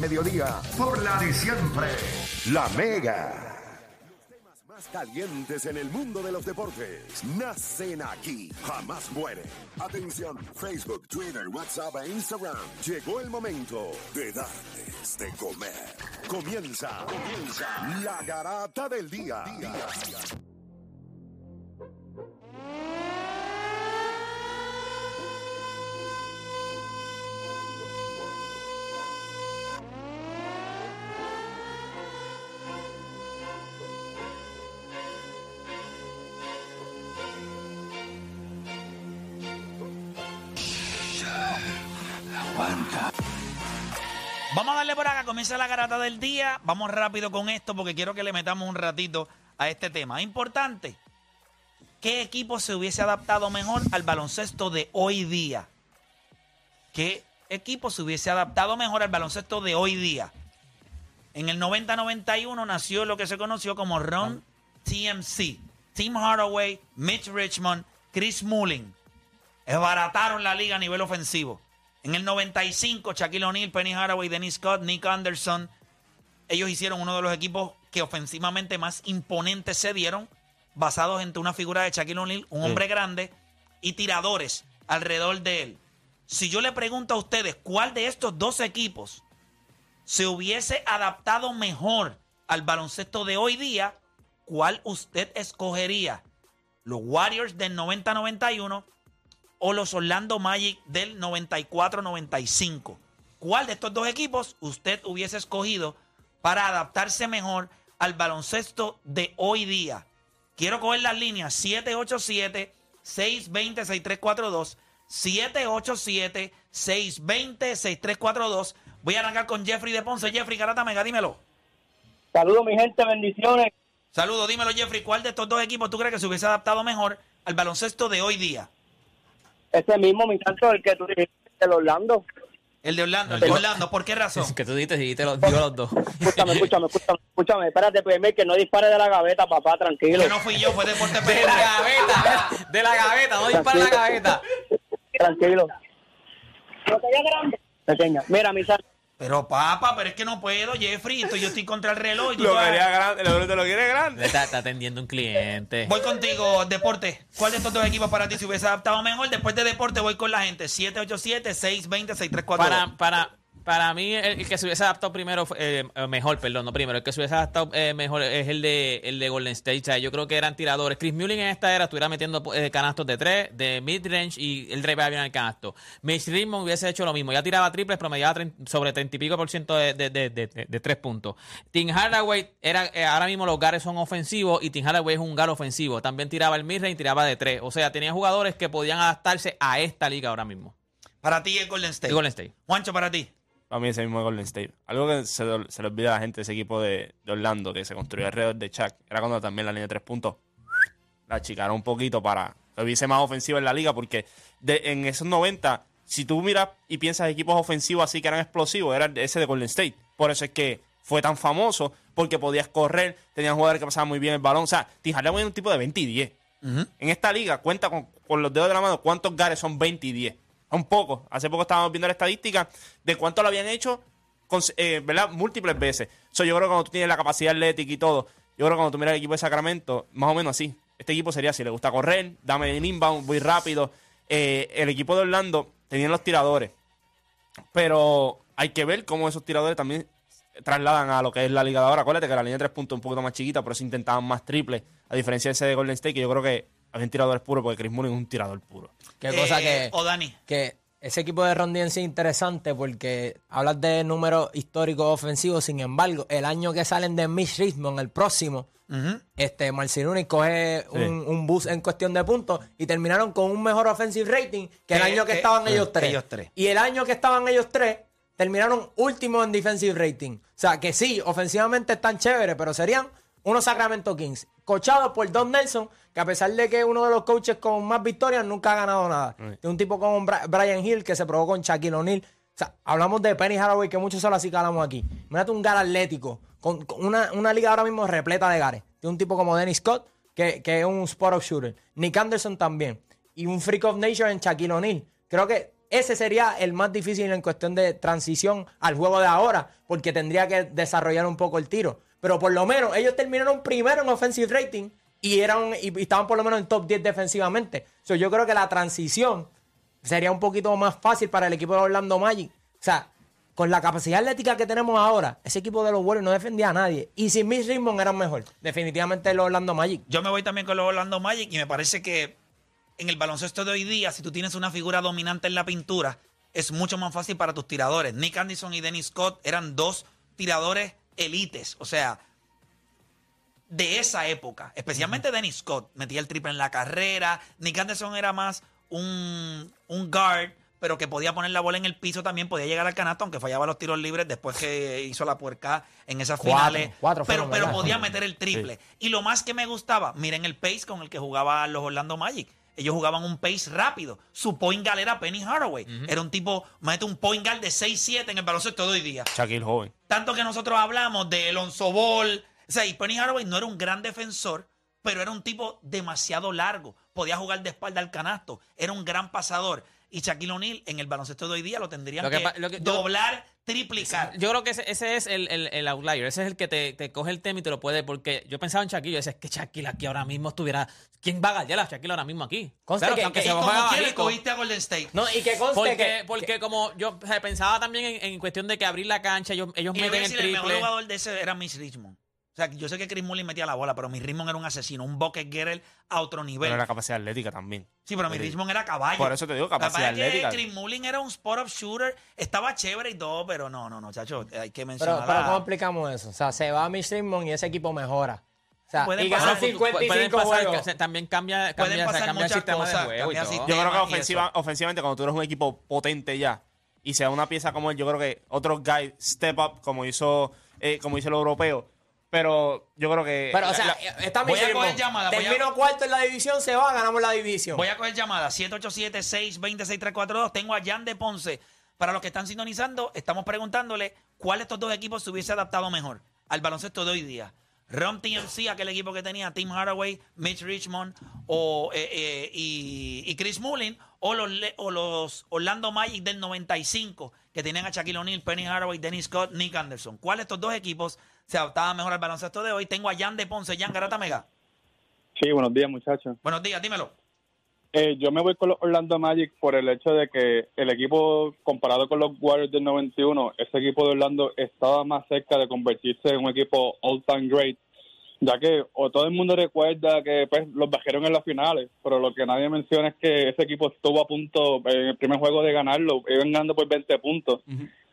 mediodía, por la de siempre, La Mega. Más calientes en el mundo de los deportes nacen aquí, jamás mueren. Atención, Facebook, Twitter, WhatsApp e Instagram. Llegó el momento de darles de comer. Comienza, comienza la garata del día. Vamos a darle por acá, comienza la garata del día. Vamos rápido con esto porque quiero que le metamos un ratito a este tema. Importante, ¿qué equipo se hubiese adaptado mejor al baloncesto de hoy día? ¿Qué equipo se hubiese adaptado mejor al baloncesto de hoy día? En el 90-91 nació lo que se conoció como Ron TMC. Tim Hardaway, Mitch Richmond, Chris Mullin. Esbarataron la liga a nivel ofensivo. En el 95, Shaquille O'Neal, Penny Haraway, Dennis Scott, Nick Anderson. Ellos hicieron uno de los equipos que ofensivamente más imponentes se dieron, basados en una figura de Shaquille O'Neal, un hombre grande, y tiradores alrededor de él. Si yo le pregunto a ustedes cuál de estos dos equipos se hubiese adaptado mejor al baloncesto de hoy día, ¿cuál usted escogería? ¿Los Warriors del 90-91 o los Orlando Magic del 94-95? ¿Cuál de estos dos equipos usted hubiese escogido para adaptarse mejor al baloncesto de hoy día? Quiero coger las líneas 787-620-6342. 787-620-6342. Voy a arrancar con Jeffrey de Ponce. Jeffrey Garata Mega, dímelo. Saludos, mi gente, bendiciones. Saludos, dímelo, Jeffrey. ¿Cuál de estos dos equipos tú crees que se hubiese adaptado mejor al baloncesto de hoy día? Ese mismo, mi santo, el que tú dijiste, el Orlando. El de Orlando. El de Orlando, ¿por qué razón? Que tú dijiste, dijiste los, digo los dos. Escúchame, escúchame, escúchame, escúchame. Espérate, primer, que no dispare de la gaveta, papá, tranquilo. Que no fui yo, fue Deporte De la gaveta, de la gaveta, no dispara la gaveta. Tranquilo. Botella grande. Pequeña. Mira, mi santo. Pero papá, pero es que no puedo, Jeffrey. Esto- yo estoy contra el reloj. y tú Lo vas- quería grande, lo, te lo quiere grande. Está, está atendiendo un cliente. Voy contigo, Deporte. ¿Cuál de estos dos equipos para ti se hubiese adaptado mejor? Después de Deporte voy con la gente. 787-620-6342. Para, para, para mí, el, el que se hubiese adaptado primero, eh, eh, mejor, perdón, no primero, el que se hubiese adaptado eh, mejor es el de, el de Golden State. O sea, yo creo que eran tiradores. Chris Mullin en esta era estuviera metiendo eh, canastos de tres, de mid-range y el drive bien al canasto. Mitch Richmond hubiese hecho lo mismo. Ya tiraba triples, promediaba trein- sobre 30 y pico por ciento de, de, de, tres puntos. Tim Hardaway, era, ahora mismo los gares son ofensivos y Tim Hardaway es un gar ofensivo. También tiraba el mid-range y tiraba de tres. O sea, tenía jugadores que podían adaptarse a esta liga ahora mismo. Para ti es Golden State. Golden State. Juancho, para ti. Para mí ese mismo Golden State. Algo que se, se le olvida a la gente de ese equipo de, de Orlando que se construyó alrededor de Chuck. Era cuando también la línea de tres puntos la achicaron un poquito para que hubiese más ofensiva en la liga. Porque de, en esos 90, si tú miras y piensas equipos ofensivos así que eran explosivos, era ese de Golden State. Por eso es que fue tan famoso porque podías correr, tenían jugadores que pasaban muy bien el balón. O sea, Hardaway es un tipo de 20 y 10. En esta liga, cuenta con, con los dedos de la mano cuántos gares son 20 y 10. Un poco. Hace poco estábamos viendo la estadística de cuánto lo habían hecho, con- eh, ¿verdad? Múltiples veces. So, yo creo que cuando tú tienes la capacidad atlética y todo, yo creo que cuando tú miras el equipo de Sacramento, más o menos así. Este equipo sería si le gusta correr, dame el inbound, voy rápido. Eh, el equipo de Orlando tenían los tiradores. Pero hay que ver cómo esos tiradores también trasladan a lo que es la liga de ahora. Acuérdate que la línea de tres puntos es un poquito más chiquita, por eso intentaban más triples. A diferencia de ese de Golden State, que yo creo que habían tiradores puros, porque Chris Mullin es un tirador puro. Qué cosa Eh, que, O Dani. que ese equipo de Ron DMC es interesante porque hablas de números históricos ofensivos, sin embargo, el año que salen de Mitch Richmond, el próximo, este Marcinuni coge un, un boost en cuestión de puntos y terminaron con un mejor offensive rating que el año que, estaban ellos tres. ellos tres. Y el año que estaban ellos tres, terminaron últimos en defensive rating. O sea, que sí, ofensivamente están chéveres, pero serían unos Sacramento Kings, cochados por Don Nelson, que a pesar de que es uno de los coaches con más victorias, nunca ha ganado nada. De un tipo como Brian Hill, que se probó con Shaquille O'Neal. O sea, hablamos de Penny Haraway, que muchos solo así calamos aquí. Imagínate un gar atlético, con, con una, una liga ahora mismo repleta de gares. De un tipo como Dennis Scott, que, que es un spot of shooter. Nick Anderson también. Y un freak of nature en Shaquille O'Neal. Creo que ese sería el más difícil en cuestión de transición al juego de ahora, porque tendría que desarrollar un poco el tiro. Pero por lo menos ellos terminaron primero en offensive rating y, eran, y, estaban por lo menos en top 10 defensivamente. So, yo creo que la transición sería un poquito más fácil para el equipo de Orlando Magic. O sea, con la capacidad atlética que tenemos ahora, ese equipo de los Warriors no defendía a nadie. Y sin Miss Richmond eran mejor. Definitivamente los Orlando Magic. Yo me voy también con los Orlando Magic y me parece que en el baloncesto de hoy día, si tú tienes una figura dominante en la pintura, es mucho más fácil para tus tiradores. Nick Anderson y Dennis Scott eran dos tiradores elites. O sea, de esa época, especialmente Dennis Scott, metía el triple en la carrera. Nick Anderson era más un, un guard, pero que podía poner la bola en el piso también, podía llegar al canasto, aunque fallaba los tiros libres después que hizo la puerca en esas Cuatro, finales. cuatro pero, pero podía meter el triple. Y lo más que me gustaba, miren el pace con el que jugaban los Orlando Magic. Ellos jugaban un pace rápido. Su point guard era Penny Hardaway. Era un tipo, mete un point guard de 6-7 en el baloncesto de hoy día. Shaquille joven. Tanto que nosotros hablamos de Alonso Ball. O sea, y Penny Hardaway no era un gran defensor, pero era un tipo demasiado largo. Podía jugar de espalda al canasto. Era un gran pasador. Y Shaquille O'Neal en el baloncesto de hoy día lo tendrían Lo que que, pa- lo que yo- doblar, triplicar. Yo creo que ese, ese es el, el- el outlier, ese es el que te, te coge el tema y te lo puede, porque yo pensaba en Shaquille, yo decía, es que Shaquille aquí ahora mismo estuviera, ¿quién va a gallar a Shaquille ahora mismo aquí? Conste Claro, que- aunque que- se y ¿Cómo juega quieres bajito. cogiste a Golden State? No, y que conste Porque, que- porque que- como yo o sea, pensaba también en, en cuestión de que abrir la cancha, ellos, ellos Y meten el decir, el mejor triple. jugador de ese era Miss Richmond. O sea, yo sé que Chris Mullin metía la bola, pero Miss Richmond era un asesino, un bucket getter a otro nivel. Pero la capacidad atlética también. Sí, pero Sí. Richmond era caballo. Por eso te digo, La capacidad verdad es que atlética. Chris Mullin era un spot-up shooter, estaba chévere y todo, pero no, no, no, chacho, hay que Pero, mencionar pero a- ¿cómo explicamos eso? O sea, se va a Miss Richmond y ese equipo mejora. O sea, Pueden y pasar- Pueden 55 pasar, juegos. que- también cambia, Pueden cambia, o sea, pasar cambia el muchas sistema cosas, de juego y cambia todo. así- Yo creo que ofensiva, ofensivamente, cuando tú eres un equipo potente ya y sea una pieza como él, yo creo que otros guys step up como hizo, eh, como hizo el europeo. Pero yo creo que. Pero, o sea, la- está Voy a coger llamada, a- Termino cuarto en la división, se va, ganamos la división. Voy a coger llamada 787-620-6342. Tengo a Jan de Ponce. Para los que están sintonizando, estamos preguntándole cuál de estos dos equipos se hubiese adaptado mejor al baloncesto de hoy día. Rom TMC, aquel equipo que tenía Tim Hardaway, Mitch Richmond o, eh, eh, y, y Chris Mullin, o los, o los Orlando Magic del 95, que tenían a Shaquille O'Neal, Penny Hardaway, Dennis Scott, Nick Anderson. ¿Cuál de estos dos equipos se adaptaba mejor al baloncesto de hoy? Tengo a Jan de Ponce. Jan Garata Mega. Sí, buenos días, muchachos. Buenos días, dímelo. Eh, yo me voy con los Orlando Magic por el hecho de que el equipo, comparado con los Warriors del 91, ese equipo de Orlando estaba más cerca de convertirse en un equipo all-time great, ya que o todo el mundo recuerda que pues, los bajaron en las finales, pero lo que nadie menciona es que ese equipo estuvo a punto en el primer juego de ganarlo, iban ganando por 20 puntos,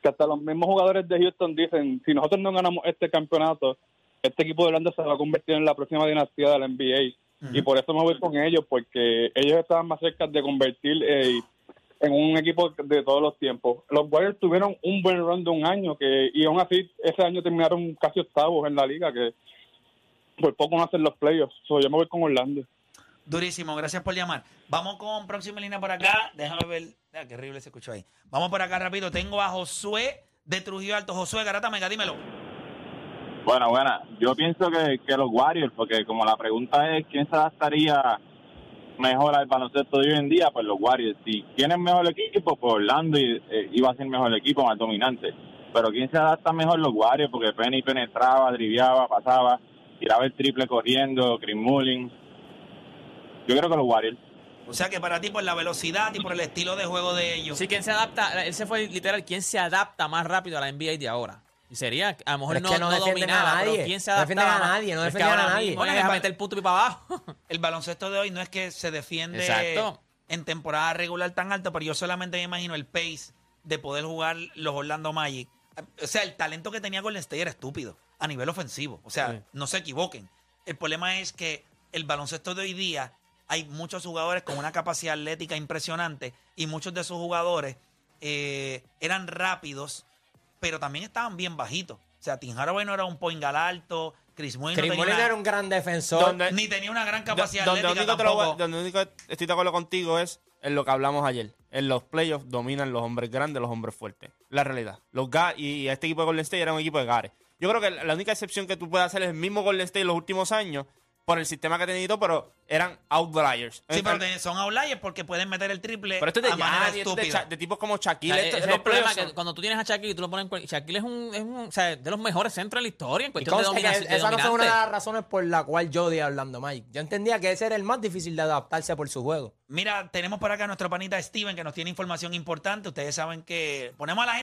que hasta los mismos jugadores de Houston dicen, si nosotros no ganamos este campeonato, este equipo de Orlando se va a convertir en la próxima dinastía de la NBA. Y por eso me voy con ellos, porque ellos estaban más cerca de convertir eh, en un equipo de todos los tiempos. Los Warriors tuvieron un buen run de un año, que y aún así ese año terminaron casi octavos en la liga, que por poco no hacen los playoffs. So, yo me voy con Orlando. Durísimo, gracias por llamar. Vamos con próxima línea por acá. Déjame ver. Ah, qué horrible se escuchó ahí. Vamos por acá rápido. Tengo a Josué de Trujillo Alto. Josué Garata Mega, dímelo. Bueno, bueno, yo pienso que, que los Warriors, porque como la pregunta es quién se adaptaría mejor al baloncesto de hoy en día, pues los Warriors. Si tienen mejor equipo, pues Orlando eh, iba a ser mejor equipo, más dominante. Pero quién se adapta mejor los Warriors, porque Penny penetraba, driviaba, pasaba, tiraba el triple corriendo, Chris Mullin. Yo creo que los Warriors. O sea que para ti, por la velocidad y por el estilo de juego de ellos. Sí, ¿quién se adapta? Él se fue literal, ¿quién se adapta más rápido a la NBA de ahora? Y sería, a lo mejor Pero es no, que no no defienden a dominaba, nadie. pero ¿quién se No defienden a nadie, no defienden a nadie. Bueno, meter el punto y para abajo. El baloncesto de hoy no es que se defiende Exacto. en temporada regular tan alto, pero yo solamente me imagino el pace de poder jugar los Orlando Magic. O sea, el talento que tenía Golden State era estúpido a nivel ofensivo. O sea, Sí. no se equivoquen. El problema es que el baloncesto de hoy día hay muchos jugadores con una capacidad atlética impresionante y muchos de esos jugadores eh, eran rápidos, pero también estaban bien bajitos. O sea, Tim Hardaway no era un point guard alto, Chris Mullin no Chris tenía una- era un gran defensor. Donde- ni tenía una gran capacidad donde atlética único te lo donde único estoy de acuerdo contigo es en lo que hablamos ayer. En los playoffs dominan los hombres grandes, los hombres fuertes. La realidad. Los y este equipo de Golden State era un equipo de Gares. Yo creo que la la única excepción que tú puedes hacer es el mismo Golden State en los últimos años, por el sistema que ha tenido, pero eran outliers. Sí, pero son outliers porque pueden meter el triple pero esto es de a manera Giannis, esto es de. Cha- de tipos como O Shaquille. sea, esto- ese es el problema que cuando tú tienes a Shaquille y tú lo pones en Shaquille es un, es un- o sea, de los mejores centros en la historia en cuestión de dominación. de esa no fue una de las razones por la cual yo di a Orlando Magic. Yo entendía que ese era el más difícil de adaptarse por su juego. Mira, tenemos por acá a nuestro panita Steven que nos tiene información importante. Ustedes saben que ponemos a la gente.